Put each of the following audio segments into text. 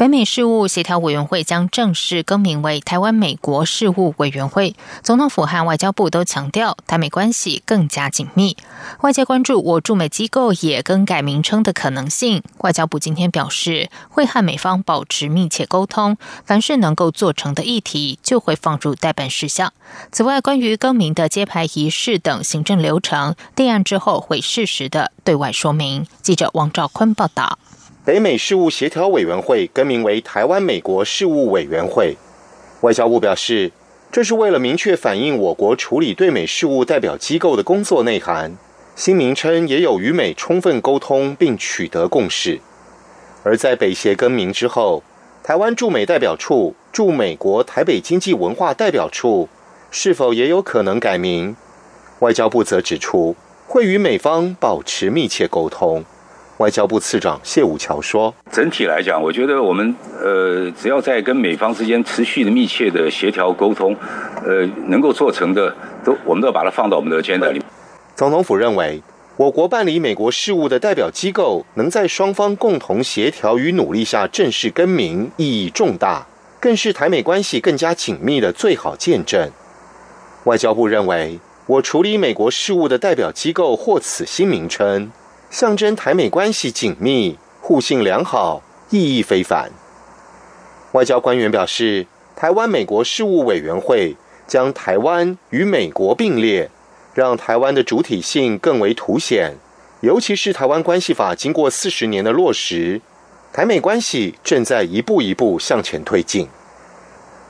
北美事务协调委员会将正式更名为台湾美国事务委员会。总统府和外交部都强调，台美关系更加紧密。外界关注我驻美机构也更改名称的可能性。外交部今天表示，会和美方保持密切沟通，凡是能够做成的议题，就会放入代办事项。此外，关于更名的揭牌仪式等行政流程，定案之后会适时的对外说明。记者王兆坤报道。北美事务协调委员会更名为台湾美国事务委员会。外交部表示，这是为了明确反映我国处理对美事务代表机构的工作内涵。新名称也有与美充分沟通并取得共识。而在北协更名之后，台湾驻美代表处驻美国台北经济文化代表处是否也有可能改名？外交部则指出，会与美方保持密切沟通。外交部次长谢武桥说：“整体来讲，我觉得我们呃，只要在跟美方之间持续的密切的协调沟通，呃，能够做成的，都我们都要把它放到我们的 agenda 里。”总统府认为，我国办理美国事务的代表机构能在双方共同协调与努力下正式更名，意义重大，更是台美关系更加紧密的最好见证。外交部认为，我处理美国事务的代表机构获此新名称。象征台美关系紧密、互信良好，意义非凡。外交官员表示，台湾美国事务委员会将台湾与美国并列，让台湾的主体性更为凸显。尤其是台湾关系法经过四十年的落实，台美关系正在一步一步向前推进。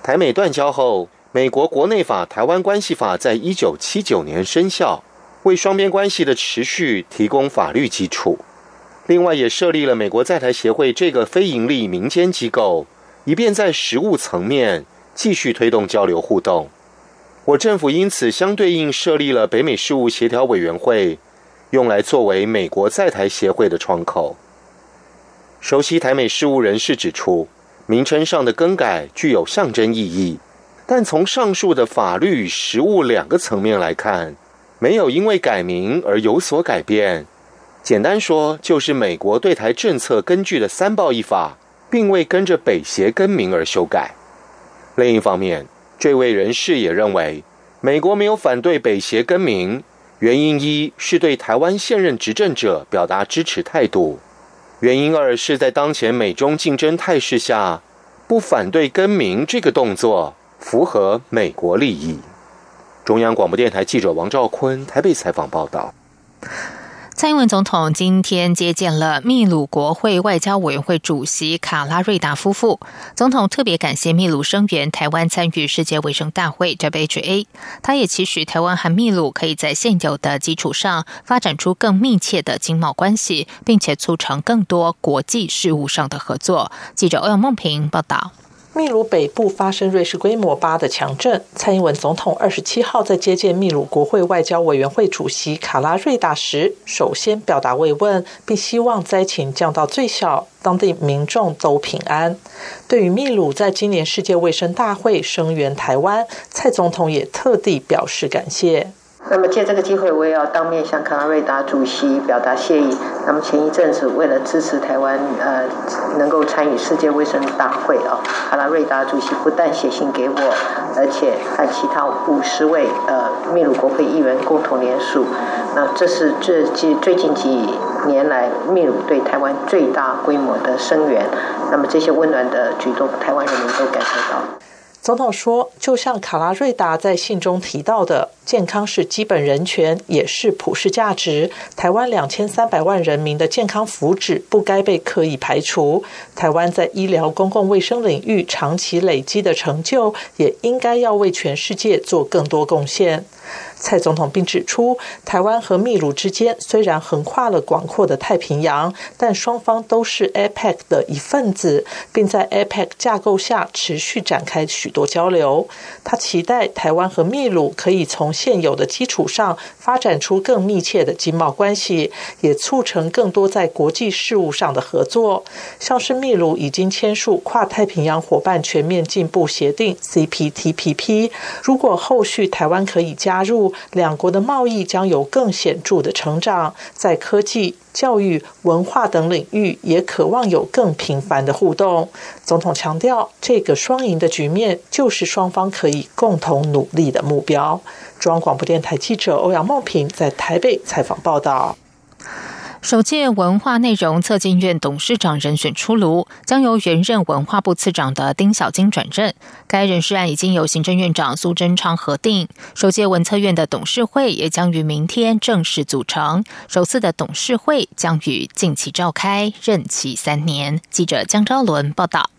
台美断交后，美国国内法台湾关系法在一九七九年生效。为双边关系的持续提供法律基础，另外也设立了美国在台协会这个非营利民间机构，以便在实务层面继续推动交流互动。我政府因此相对应设立了北美事务协调委员会，用来作为美国在台协会的窗口。熟悉台美事务人士指出，名称上的更改具有象征意义，但从上述的法律与实务两个层面来看。没有因为改名而有所改变，简单说就是美国对台政策根据的三报一法，并未跟着北协更名而修改。另一方面，这位人士也认为，美国没有反对北协更名，原因一是对台湾现任执政者表达支持态度，原因二是在当前美中竞争态势下，不反对更名这个动作符合美国利益。中央广播电台记者王兆坤台北采访报道。蔡英文总统今天接见了秘鲁国会外交委员会主席卡拉瑞达夫妇。总统特别感谢秘鲁声援台湾参与世界卫生大会 （WHA）。他也期许台湾和秘鲁可以在现有的基础上发展出更密切的经贸关系，并且促成更多国际事务上的合作。记者欧阳梦平报道。秘鲁北部发生瑞士规模八的强震。蔡英文总统二十七号在接见秘鲁国会外交委员会主席卡拉瑞达时，首先表达慰问，并希望灾情降到最小，当地民众都平安。对于秘鲁在今年世界卫生大会声援台湾，蔡总统也特地表示感谢。那么借这个机会，我也要当面向卡拉瑞达主席表达谢意。那么前一阵子，为了支持台湾呃能够参与世界卫生大会啊，卡拉瑞达主席不但写信给我，而且和其他五十位呃秘鲁国会议员共同联署。那这是这近最近几年来秘鲁对台湾最大规模的声援。那么这些温暖的举动，台湾人民都感受到。总统说：“就像卡拉瑞达在信中提到的，健康是基本人权，也是普世价值。台湾两千三百万人民的健康福祉不该被刻意排除。台湾在医疗公共卫生领域长期累积的成就，也应该要为全世界做更多贡献。”蔡总统并指出，台湾和秘鲁之间虽然横跨了广阔的太平洋，但双方都是 APEC 的一份子，并在 APEC 架构下持续展开许多交流。他期待台湾和秘鲁可以从现有的基础上发展出更密切的经贸关系，也促成更多在国际事务上的合作。像是秘鲁已经签署跨太平洋伙伴全面进步协定 （CPTPP），如果后续台湾可以加加入，两国的贸易将有更显著的成长，在科技、教育、文化等领域也渴望有更频繁的互动。总统强调，这个双赢的局面就是双方可以共同努力的目标。中央广播电台记者欧阳梦平在台北采访报道。首届文化内容策进院董事长人选出炉，将由原任文化部次长的丁小金转任。该人事案已经由行政院长苏贞昌核定。首届文策院的董事会也将于明天正式组成。首次的董事会将于近期召开，任期三年。记者江昭伦报道。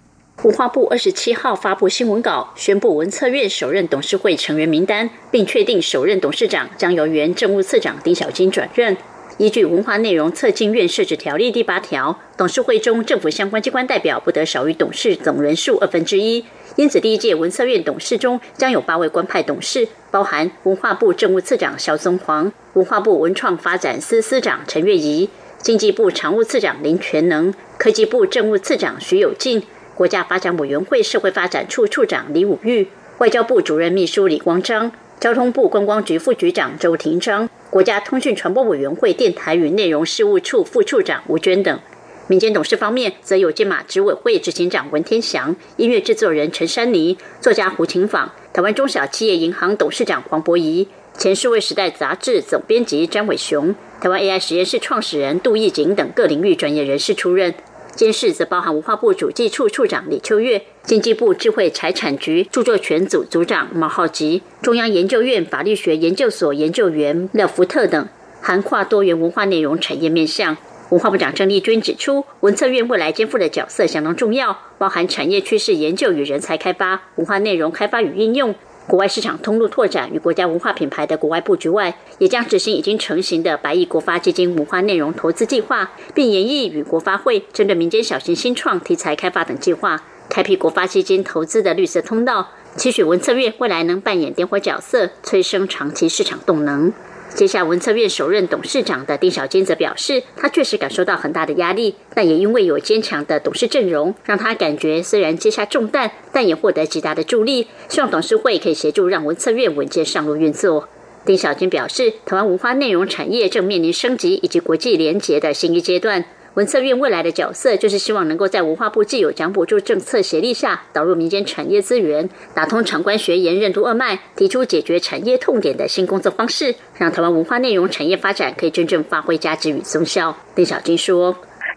文化部二十七号发布新闻稿，宣布文策院首任董事会成员名单，并确定首任董事长将由原政务次长丁小金转任。依据《文化内容策进院设置条例》第八条，董事会中政府相关机关代表不得少于董事总人数二分之一。因此，第一届文策院董事中将有八位官派董事，包含文化部政务次长肖宗煌、文化部文创发展司司长陈月仪、经济部常务次长林全能、科技部政务次长徐有进、国家发展委员会社会发展处处长李武玉、外交部主任秘书李光章、交通部观光局副局长周廷章。国家通讯传播委员会电台与内容事务处副处长吴娟等，民间董事方面则有金马执委会执行长文天祥、音乐制作人陈珊妮、作家胡琴舫、台湾中小企业银行董事长黄博仪、前数位时代杂志总编辑詹伟雄、台湾 AI 实验室创始人杜义景等各领域专业人士出任。监事则包含文化部主计处处长李秋月、经济部智慧财产局著作权组组长毛浩吉、中央研究院法律学研究所研究员廖福特等，涵跨多元文化内容产业面向。文化部长郑丽君指出，文策院未来肩负的角色相当重要，包含产业趋势研究与人才开发、文化内容开发与应用。国外市场通路拓展与国家文化品牌的国外布局外，也将执行已经成型的百亿国发基金文化内容投资计划，并研议与国发会针对民间小型新创题材开发等计划，开辟国发基金投资的绿色通道，期许文策院未来能扮演点火角色，催生长期市场动能。接下文策院首任董事长的丁小坚则表示，他确实感受到很大的压力，但也因为有坚强的董事阵容，让他感觉虽然接下重担，但也获得极大的助力。希望董事会可以协助让文策院稳健上路运作。丁小军表示，台湾文化内容产业正面临升级以及国际联结的新一阶段。文策院未来的角色，就是希望能够在文化部既有奖补助政策协力下，导入民间产业资源，打通长官学研任督二脉，提出解决产业痛点的新工作方式，让台湾文化内容产业发展可以真正发挥价值与综效。丁小金说：“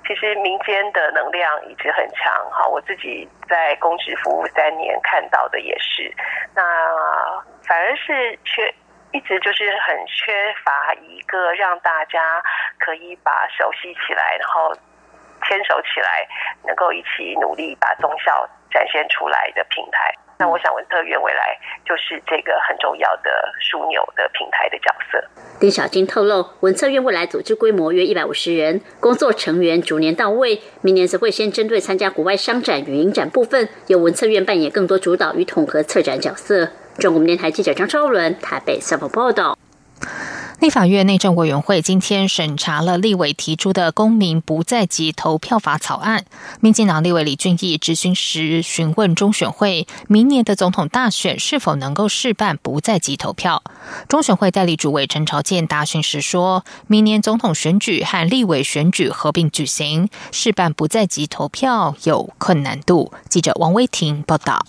其实民间的能量一直很强，哈，我自己在公职服务三年看到的也是，那反而是缺。”一直就是很缺乏一个让大家可以把手系起来，然后牵手起来，能够一起努力把中校展现出来的平台。那我想文特院未来就是这个很重要的枢纽的平台的角色。丁小金透露，文策院未来组织规模约一百五十人，工作成员逐年到位。明年则会先针对参加国外商展与影展部分，由文策院扮演更多主导与统合策展角色。中国电台记者张超伦台北采访报道。立法院内政委员会今天审查了立委提出的公民不在籍投票法草案。民进党立委李俊毅质询时询问中选会，明年的总统大选是否能够试办不在籍投票？中选会代理主委陈朝健答询时说，明年总统选举和立委选举合并举行，试办不在籍投票有困难度。记者王威婷报道。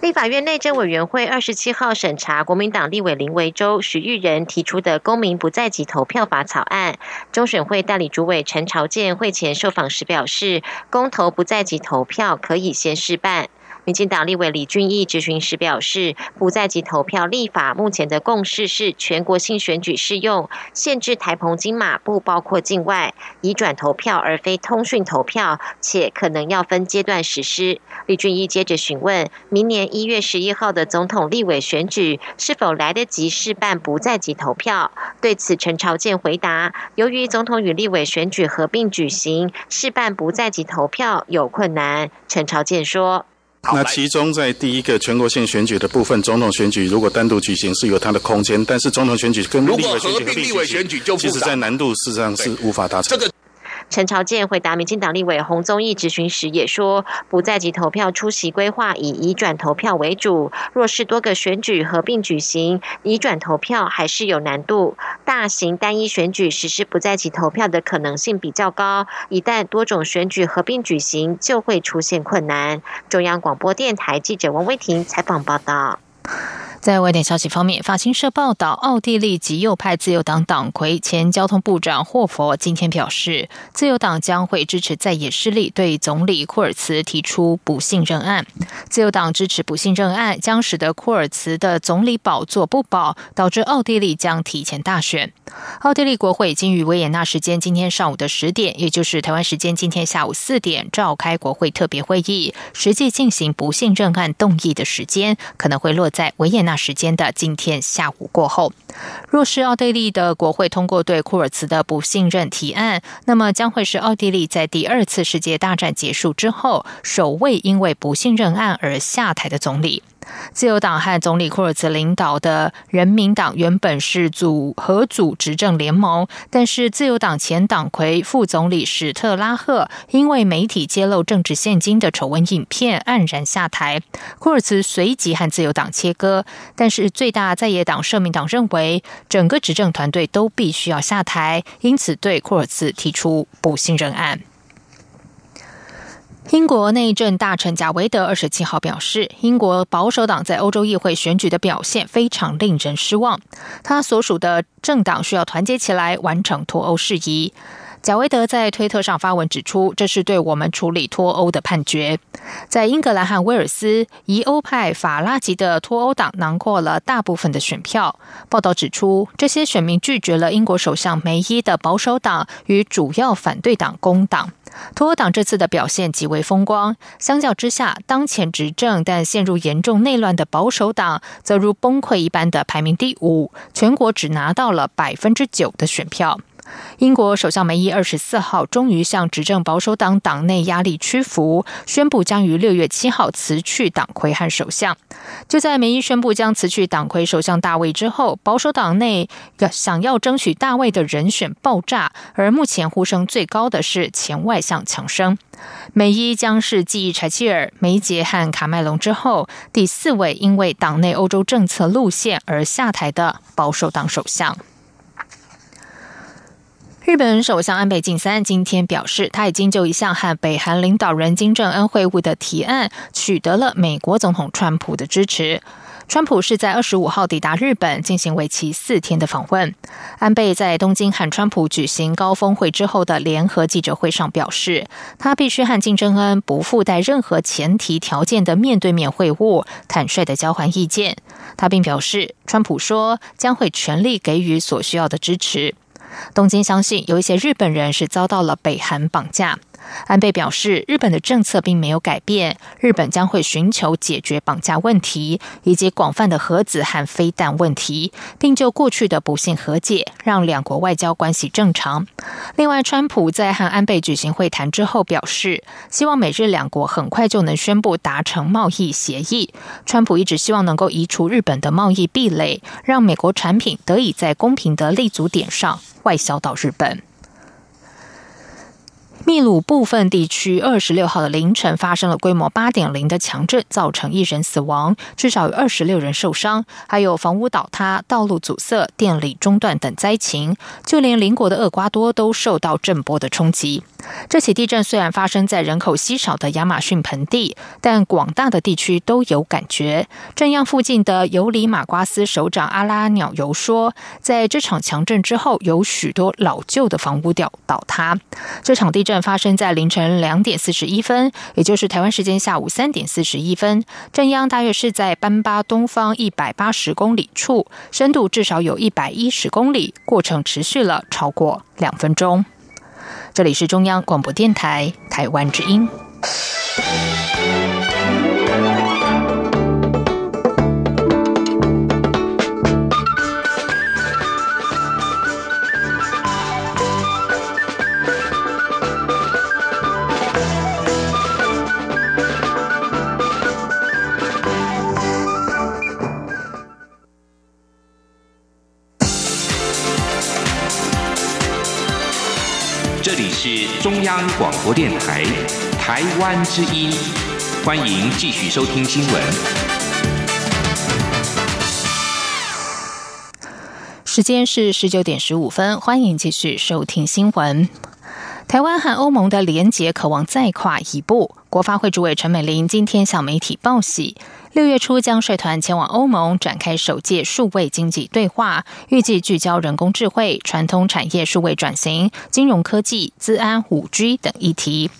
立法院内政委员会二十七号审查国民党立委林维洲、许玉仁提出的公民不在籍投票法草案。中选会代理主委陈朝建会前受访时表示，公投不在籍投票可以先试办。民进党立委李俊毅质询时表示，不在籍投票立法目前的共识是全国性选举适用，限制台澎金马不包括境外移转投票而非通讯投票，且可能要分阶段实施。李俊毅接着询问，明年一月十一号的总统立委选举是否来得及试办不在籍投票？对此，陈朝健回答，由于总统与立委选举合并举行，试办不在籍投票有困难。陈朝健说。那其中在第一个全国性选举的部分，总统选举如果单独举行是有它的空间，但是总统选举跟立委选举合并举行，其实在难度事实上是无法达成。陈朝健回答民进党立委洪宗义质询时也说，不在籍投票出席规划以移转投票为主。若是多个选举合并举行，移转投票还是有难度。大型单一选举实施不在籍投票的可能性比较高，一旦多种选举合并举行，就会出现困难。中央广播电台记者王威婷采访报道。在外电消息方面，法新社报道，奥地利极右派自由党党魁、前交通部长霍佛今天表示，自由党将会支持在野势力对总理库尔茨提出不信任案。自由党支持不信任案，将使得库尔茨的总理宝座不保，导致奥地利将提前大选。奥地利国会已经于维也纳时间今天上午的十点，也就是台湾时间今天下午四点召开国会特别会议，实际进行不信任案动议的时间可能会落在维也纳。那时间的今天下午过后，若是奥地利的国会通过对库尔茨的不信任提案，那么将会是奥地利在第二次世界大战结束之后首位因为不信任案而下台的总理。自由党和总理库尔茨领导的人民党原本是组合组执政联盟，但是自由党前党魁副总理史特拉赫因为媒体揭露政治现金的丑闻影片黯然下台，库尔茨随即和自由党切割。但是最大在野党社民党认为整个执政团队都必须要下台，因此对库尔茨提出不信任案。英国内政大臣贾维德二十七号表示，英国保守党在欧洲议会选举的表现非常令人失望。他所属的政党需要团结起来完成脱欧事宜。贾维德在推特上发文指出，这是对我们处理脱欧的判决。在英格兰和威尔斯，疑欧派法拉吉的脱欧党囊括了大部分的选票。报道指出，这些选民拒绝了英国首相梅伊的保守党与主要反对党工党。脱欧党这次的表现极为风光，相较之下，当前执政但陷入严重内乱的保守党则如崩溃一般的排名第五，全国只拿到了百分之九的选票。英国首相梅伊二十四号终于向执政保守党党内压力屈服，宣布将于六月七号辞去党魁和首相。就在梅伊宣布将辞去党魁首相大卫之后，保守党内想要争取大卫的人选爆炸，而目前呼声最高的是前外相强生。梅伊将是继柴契尔、梅杰和卡麦隆之后第四位因为党内欧洲政策路线而下台的保守党首相。日本首相安倍晋三今天表示，他已经就一项和北韩领导人金正恩会晤的提案取得了美国总统川普的支持。川普是在二十五号抵达日本，进行为期四天的访问。安倍在东京和川普举行高峰会之后的联合记者会上表示，他必须和金正恩不附带任何前提条件的面对面会晤，坦率的交换意见。他并表示，川普说将会全力给予所需要的支持。东京相信有一些日本人是遭到了北韩绑架。安倍表示，日本的政策并没有改变，日本将会寻求解决绑架问题以及广泛的核子和飞弹问题，并就过去的不幸和解，让两国外交关系正常。另外，川普在和安倍举行会谈之后表示，希望美日两国很快就能宣布达成贸易协议。川普一直希望能够移除日本的贸易壁垒，让美国产品得以在公平的立足点上外销到日本。秘鲁部分地区二十六号的凌晨发生了规模八点零的强震，造成一人死亡，至少有二十六人受伤，还有房屋倒塌、道路阻塞、电力中断等灾情。就连邻国的厄瓜多都受到震波的冲击。这起地震虽然发生在人口稀少的亚马逊盆地，但广大的地区都有感觉。震央附近的尤里马瓜斯首长阿拉鸟尤说，在这场强震之后，有许多老旧的房屋掉倒塌。这场地震发生在凌晨两点四十一分，也就是台湾时间下午三点四十一分。震央大约是在班巴东方一百八十公里处，深度至少有一百一十公里，过程持续了超过两分钟。这里是中央广播电台台湾之音。是中央广播电台台湾之音，欢迎继续收听新闻。时间是十九点十五分，欢迎继续收听新闻。台湾和欧盟的连结渴望再跨一步，国发会主委陈美玲今天向媒体报喜。六月初将率团前往欧盟展开首届数位经济对话，预计聚焦人工智慧、传统产业数位转型、金融科技、资安、五 G 等议题。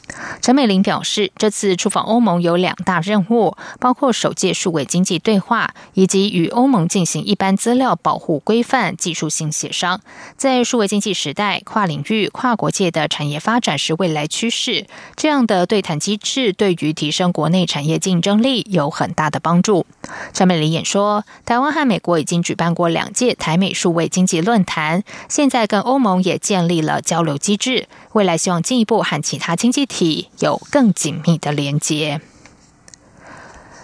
陈美玲表示，这次出访欧盟有两大任务，包括首届数位经济对话，以及与欧盟进行一般资料保护规范技术性协商。在数位经济时代，跨领域、跨国界的产业发展是未来趋势，这样的对谈机制对于提升国内产业竞争力有很大的。帮助。张美玲演说，台湾和美国已经举办过两届台美数位经济论坛，现在跟欧盟也建立了交流机制，未来希望进一步和其他经济体有更紧密的连接。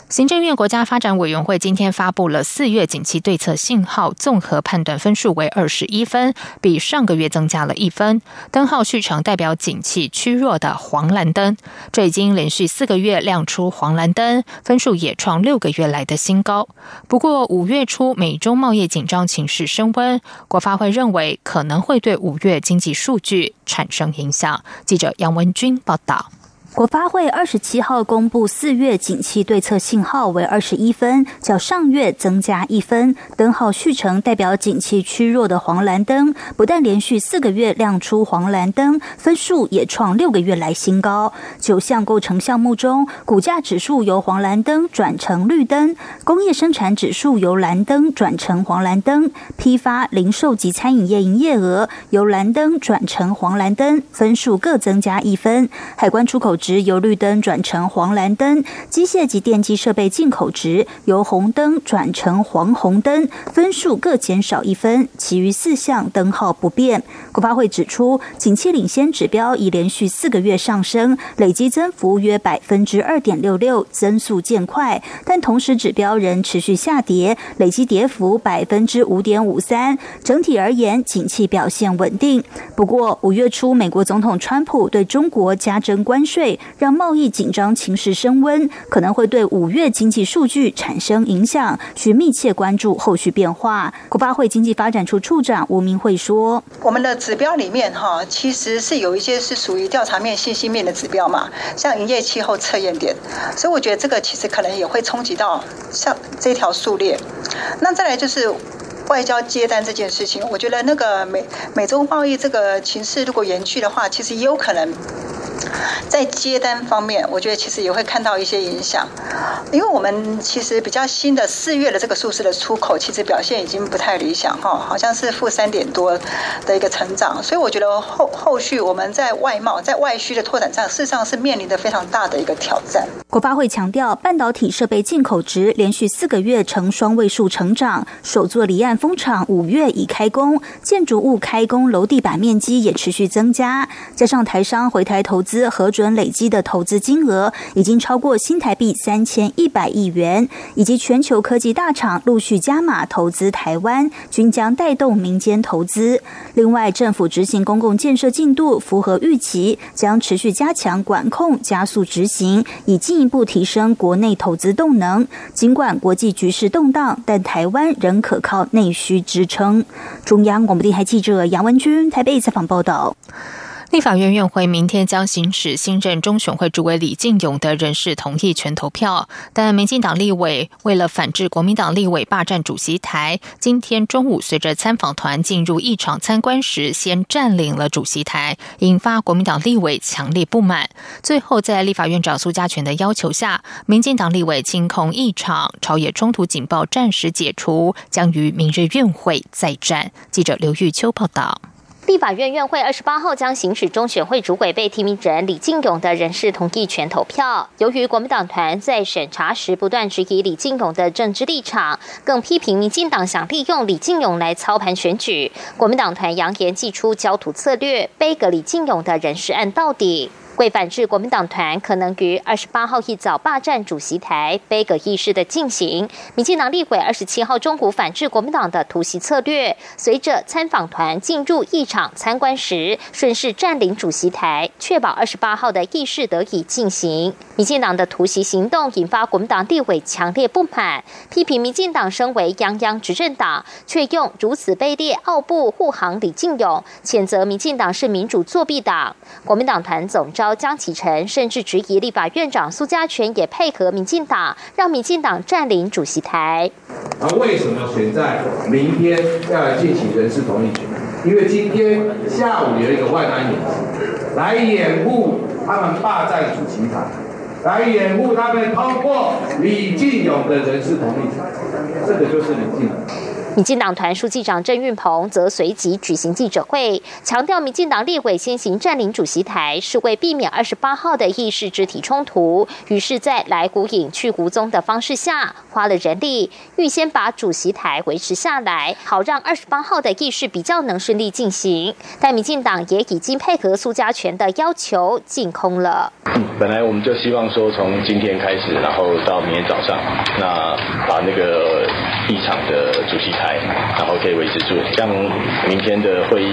行政院国家发展委员会今天发布了四月景气对策信号综合判断分数为二十一分，比上个月增加了一分。灯号续成代表景气趋弱的黄蓝灯，这已经连续四个月亮出黄蓝灯，分数也创六个月来的新高。不过五月初美中贸易紧张情势升温，国发会认为可能会对五月经济数据产生影响。记者杨文君报道。国发会二十七号公布四月景气对策信号为二十一分，较上月增加一分。灯号续成代表景气趋弱的黄蓝灯，不但连续四个月亮出黄蓝灯，分数也创六个月来新高。九项构成项目中，股价指数由黄蓝灯转成绿灯，工业生产指数由蓝灯转成黄蓝灯，批发、零售及餐饮业营业额由蓝灯转成黄蓝灯，分数各增加一分。海关出口。值由绿灯转成黄蓝灯，机械及电机设备进口值由红灯转成黄红灯，分数各减少一分，其余四项灯号不变。国发会指出，景气领先指标已连续四个月上升，累计增幅约百分之二点六六，增速渐快，但同时指标仍持续下跌，累计跌幅百分之五点五三。整体而言，景气表现稳定。不过，五月初美国总统川普对中国加征关税。让贸易紧张情势升温，可能会对五月经济数据产生影响，需密切关注后续变化。国发会经济发展处处长吴明慧说：“我们的指标里面哈，其实是有一些是属于调查面、信息面的指标嘛，像营业气候测验点，所以我觉得这个其实可能也会冲击到像这条数列。那再来就是外交接单这件事情，我觉得那个美美洲贸易这个情势如果延续的话，其实也有可能。”在接单方面，我觉得其实也会看到一些影响，因为我们其实比较新的四月的这个数字的出口，其实表现已经不太理想哈，好像是负三点多的一个成长，所以我觉得后后续我们在外贸在外需的拓展上，事实上是面临的非常大的一个挑战。国发会强调，半导体设备进口值连续四个月呈双位数成长，首座离岸风场五月已开工，建筑物开工楼地板面积也持续增加，加上台商回台投。资核准累积的投资金额已经超过新台币三千一百亿元，以及全球科技大厂陆续加码投资台湾，均将带动民间投资。另外，政府执行公共建设进度符合预期，将持续加强管控，加速执行，以进一步提升国内投资动能。尽管国际局势动荡，但台湾仍可靠内需支撑。中央广播电台记者杨文君台北采访报道。立法院院会明天将行使新任中选会主委李进勇的人事同意权投票，但民进党立委为了反制国民党立委霸占主席台，今天中午随着参访团进入议场参观时，先占领了主席台，引发国民党立委强烈不满。最后在立法院长苏家全的要求下，民进党立委清空议场，朝野冲突警报暂时解除，将于明日院会再战。记者刘玉秋报道。立法院院会二十八号将行使中选会主委被提名人李进勇的人事同意权投票。由于国民党团在审查时不断质疑李进勇的政治立场，更批评民进党想利用李进勇来操盘选举，国民党团扬言祭出焦土策略，背个李进勇的人事案到底。为反制国民党团可能于二十八号一早霸占主席台、杯葛议事的进行，民进党立委二十七号中午反制国民党的突袭策略，随着参访团进入议场参观时，顺势占领主席台，确保二十八号的议事得以进行。民进党的突袭行动引发国民党立委强烈不满，批评民进党身为泱泱执政党，却用如此卑劣傲步护航李进勇，谴责民进党是民主作弊党。国民党团总召。江启臣甚至质疑立法院长苏家全也配合民进党，让民进党占领主席台。那为什么选在明天要来进行人事同意权？因为今天下午有一个万安演习，来掩护他们霸占主席台，来掩护他们通过李进勇的人事同意权，这个就是李进。民进党团书记长郑运鹏则随即举行记者会，强调民进党立委先行占领主席台，是为避免二十八号的议事肢体冲突。于是，在来古影去胡宗的方式下，花了人力，预先把主席台维持下来，好让二十八号的议事比较能顺利进行。但民进党也已经配合苏家全的要求，进空了。本来我们就希望说，从今天开始，然后到明天早上，那把那个议场的主席台。然后可以维持住，这样明天的会议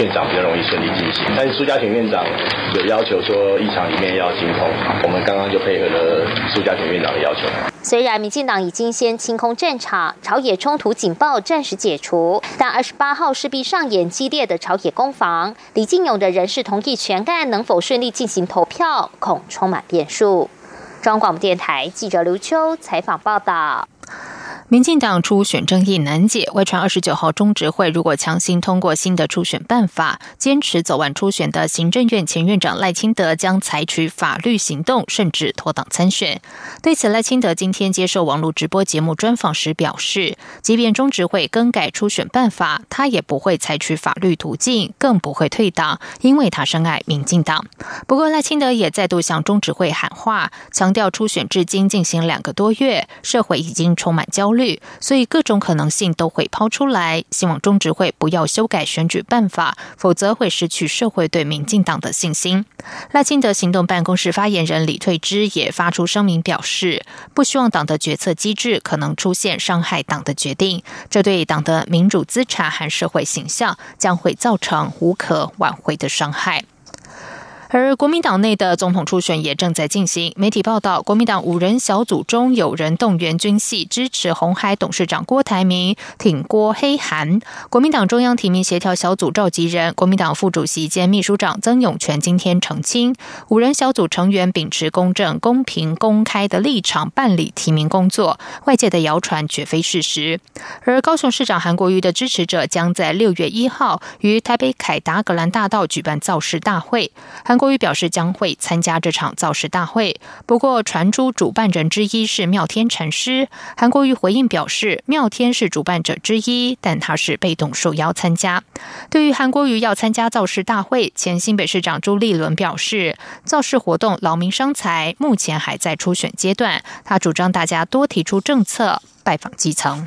院长比较容易顺利进行。但是苏家庭院长有要求说，议场里面要清空，我们刚刚就配合了苏家庭院长的要求。虽然民进党已经先清空战场，朝野冲突警报暂时解除，但二十八号势必上演激烈的朝野攻防。李进勇的人事同意全案能否顺利进行投票，恐充满变数。中央广播电台记者刘秋采访报道。民进党初选争议难解，外传二十九号中执会如果强行通过新的初选办法，坚持走完初选的行政院前院长赖清德将采取法律行动，甚至脱党参选。对此，赖清德今天接受网络直播节目专访时表示，即便中执会更改初选办法，他也不会采取法律途径，更不会退党，因为他深爱民进党。不过，赖清德也再度向中执会喊话，强调初选至今进行两个多月，社会已经充满焦。虑，所以各种可能性都会抛出来。希望中执会不要修改选举办法，否则会失去社会对民进党的信心。赖清德行动办公室发言人李退之也发出声明表示，不希望党的决策机制可能出现伤害党的决定，这对党的民主资产和社会形象将会造成无可挽回的伤害。而国民党内的总统初选也正在进行。媒体报道，国民党五人小组中有人动员军系支持红海董事长郭台铭挺郭黑韩。国民党中央提名协调小组召集人、国民党副主席兼秘书长曾永权今天澄清，五人小组成员秉持公正、公平、公开的立场办理提名工作，外界的谣传绝非事实。而高雄市长韩国瑜的支持者将在六月一号于台北凯达格兰大道举办造势大会。韩国瑜表示将会参加这场造势大会，不过传出主办人之一是妙天禅师。韩国瑜回应表示，妙天是主办者之一，但他是被动受邀参加。对于韩国瑜要参加造势大会，前新北市长朱立伦表示，造势活动劳民伤财，目前还在初选阶段。他主张大家多提出政策，拜访基层。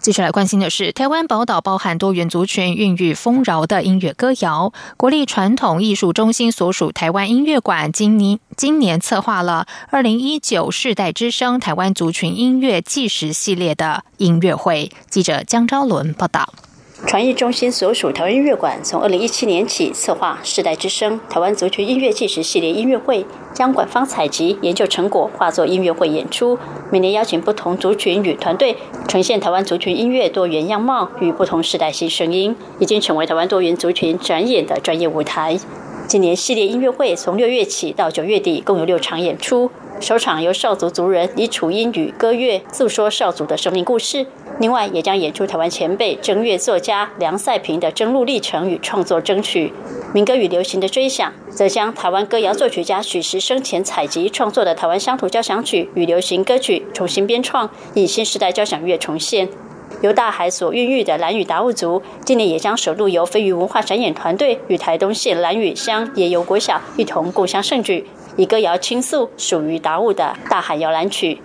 接下来关心的是，台湾宝岛包含多元族群、孕育丰饶的音乐歌谣。国立传统艺术中心所属台湾音乐馆，今年今年策划了二零一九世代之声台湾族群音乐纪实系列的音乐会。记者江昭伦报道。传艺中心所属台湾音乐馆从二零一七年起策划“世代之声”台湾族群音乐纪实系列音乐会，将馆方采集研究成果化作音乐会演出。每年邀请不同族群与团队，呈现台湾族群音乐多元样貌与不同时代新声音，已经成为台湾多元族群展演的专业舞台。今年系列音乐会从六月起到九月底，共有六场演出。首场由少族族人以楚音与歌乐诉说少族的生命故事。另外，也将演出台湾前辈正乐作家梁赛平的征路历程与创作争取，民歌与流行的追想，则将台湾歌谣作曲家许时生前采集创作的台湾乡土交响曲与流行歌曲重新编创，以新时代交响乐重现。由大海所孕育的蓝屿达悟族，今年也将首度由飞鱼文化展演团队与台东县蓝屿乡野游国小一同共襄盛举，以歌谣倾诉属于达悟的大海摇篮曲。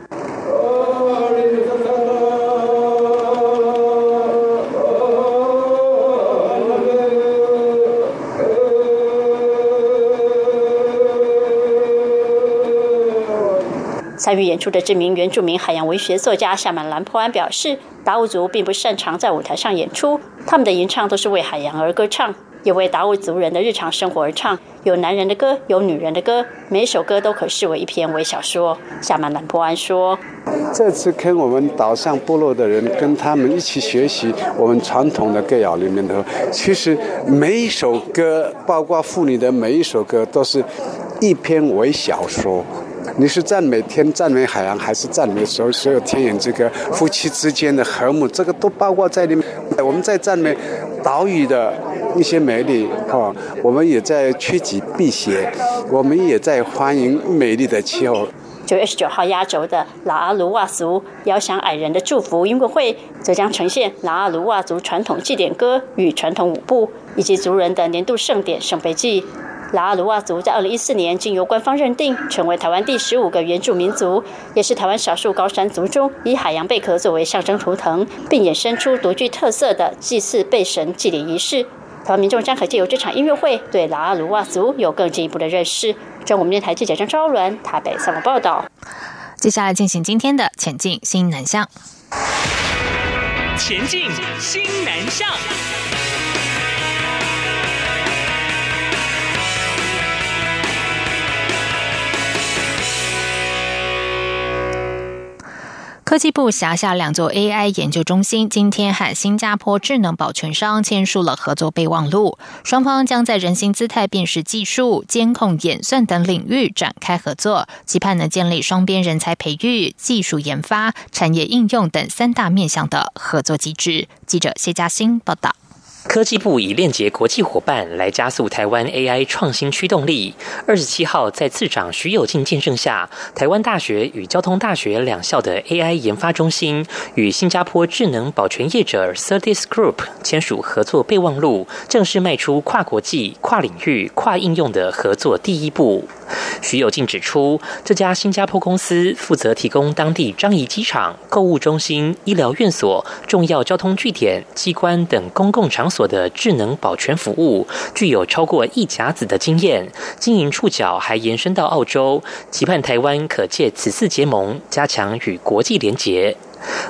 参与演出的知名原住民海洋文学作家夏满兰坡安表示，达悟族并不擅长在舞台上演出，他们的吟唱都是为海洋而歌唱，也为达悟族人的日常生活而唱。有男人的歌，有女人的歌，每一首歌都可视为一篇微小说。夏满兰波安说：“这次跟我们岛上部落的人，跟他们一起学习我们传统的歌谣里面的，其实每一首歌，包括妇女的每一首歌，都是一篇微小说。”你是赞美天、赞美海洋，还是赞美所有所有天眼这个夫妻之间的和睦？这个都包括在里面。我们在赞美岛屿的一些美丽，哈，我们也在趋吉避邪，我们也在欢迎美丽的气候。九月十九号压轴的拉阿卢瓦族遥想矮人的祝福音乐会，则将呈现拉阿卢瓦族传统祭典歌与传统舞步，以及族人的年度盛典圣杯祭。拉阿鲁哇族在二零一四年经由官方认定，成为台湾第十五个原住民族，也是台湾少数高山族中以海洋贝壳作为象征图腾，并衍生出独具特色的祭祀贝神祭典仪式。台湾民众将可借由这场音乐会，对拉阿鲁哇族有更进一步的认识。中国电台记者张昭伦台北采访报道。接下来进行今天的前进新南向。前进新南向。科技部辖下两座 AI 研究中心今天和新加坡智能保全商签署了合作备忘录，双方将在人形姿态辨识技术、监控演算等领域展开合作，期盼能建立双边人才培育、技术研发、产业应用等三大面向的合作机制。记者谢嘉欣报道。科技部以链接国际伙伴来加速台湾 AI 创新驱动力。二十七号在次长徐有进见证下，台湾大学与交通大学两校的 AI 研发中心与新加坡智能保全业者 Certis Group 签署合作备忘录，正式迈出跨国际、跨领域、跨应用的合作第一步。徐友进指出，这家新加坡公司负责提供当地樟宜机场、购物中心、医疗院所、重要交通据点、机关等公共场所的智能保全服务，具有超过一甲子的经验，经营触角还延伸到澳洲，期盼台湾可借此次结盟，加强与国际连结。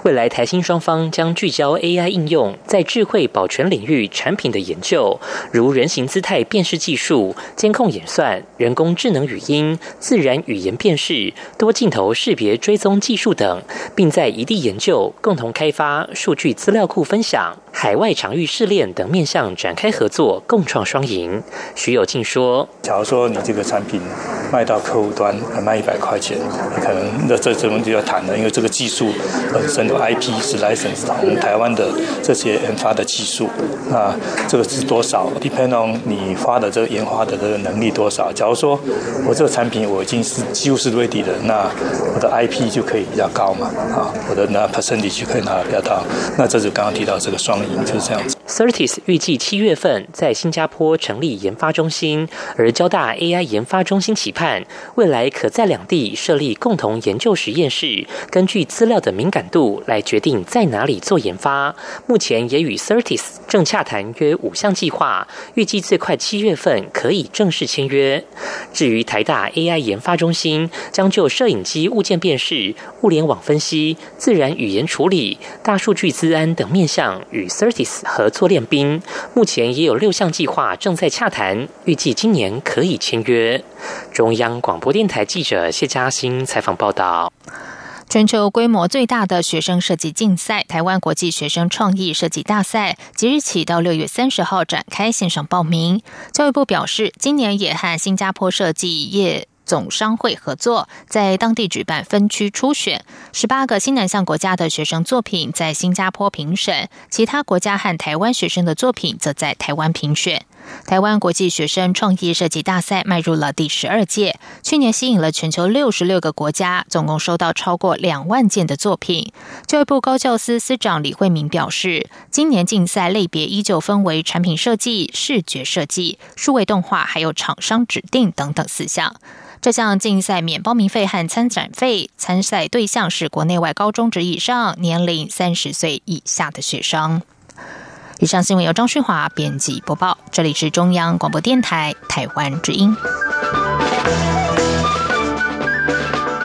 未来台新双方将聚焦 AI 应用在智慧保全领域产品的研究，如人形姿态辨识技术、监控演算、人工智能语音、自然语言辨识、多镜头识别追踪技术等，并在一地研究、共同开发、数据资料库分享、海外场域试炼等面向展开合作，共创双赢。徐有进说：“假如说你这个产品卖到客户端卖一百块钱，可能那这这东西要谈了，因为这个技术。”本身的 IP 是 license 我们台湾的这些研发的技术，那这个是多少？depend on 你发的这个研发的这个能力多少？假如说我这个产品我已经是几乎是 ready 的，那我的 IP 就可以比较高嘛，啊，我的那 percentage 就可以拿得比较高。那这就刚刚提到这个双赢就是这样子。Certis 预计七月份在新加坡成立研发中心，而交大 AI 研发中心期盼未来可在两地设立共同研究实验室，根据资料的敏感度来决定在哪里做研发。目前也与 Certis 正洽谈约五项计划，预计最快七月份可以正式签约。至于台大 AI 研发中心，将就摄影机物件辨识、物联网分析、自然语言处理、大数据资安等面向与 Certis 合作。练兵，目前也有六项计划正在洽谈，预计今年可以签约。中央广播电台记者谢嘉欣采访报道。全球规模最大的学生设计竞赛——台湾国际学生创意设计大赛，即日起到六月三十号展开线上报名。教育部表示，今年也和新加坡设计业。总商会合作，在当地举办分区初选，十八个新南向国家的学生作品在新加坡评审，其他国家和台湾学生的作品则在台湾评选。台湾国际学生创意设计大赛迈入了第十二届，去年吸引了全球六十六个国家，总共收到超过两万件的作品。教育部高教司司长李惠明表示，今年竞赛类别依旧分为产品设计、视觉设计、数位动画，还有厂商指定等等四项。这项竞赛免报名费和参展费，参赛对象是国内外高中职以上、年龄三十岁以下的学生。以上新闻由张旭华编辑播报，这里是中央广播电台台湾之音。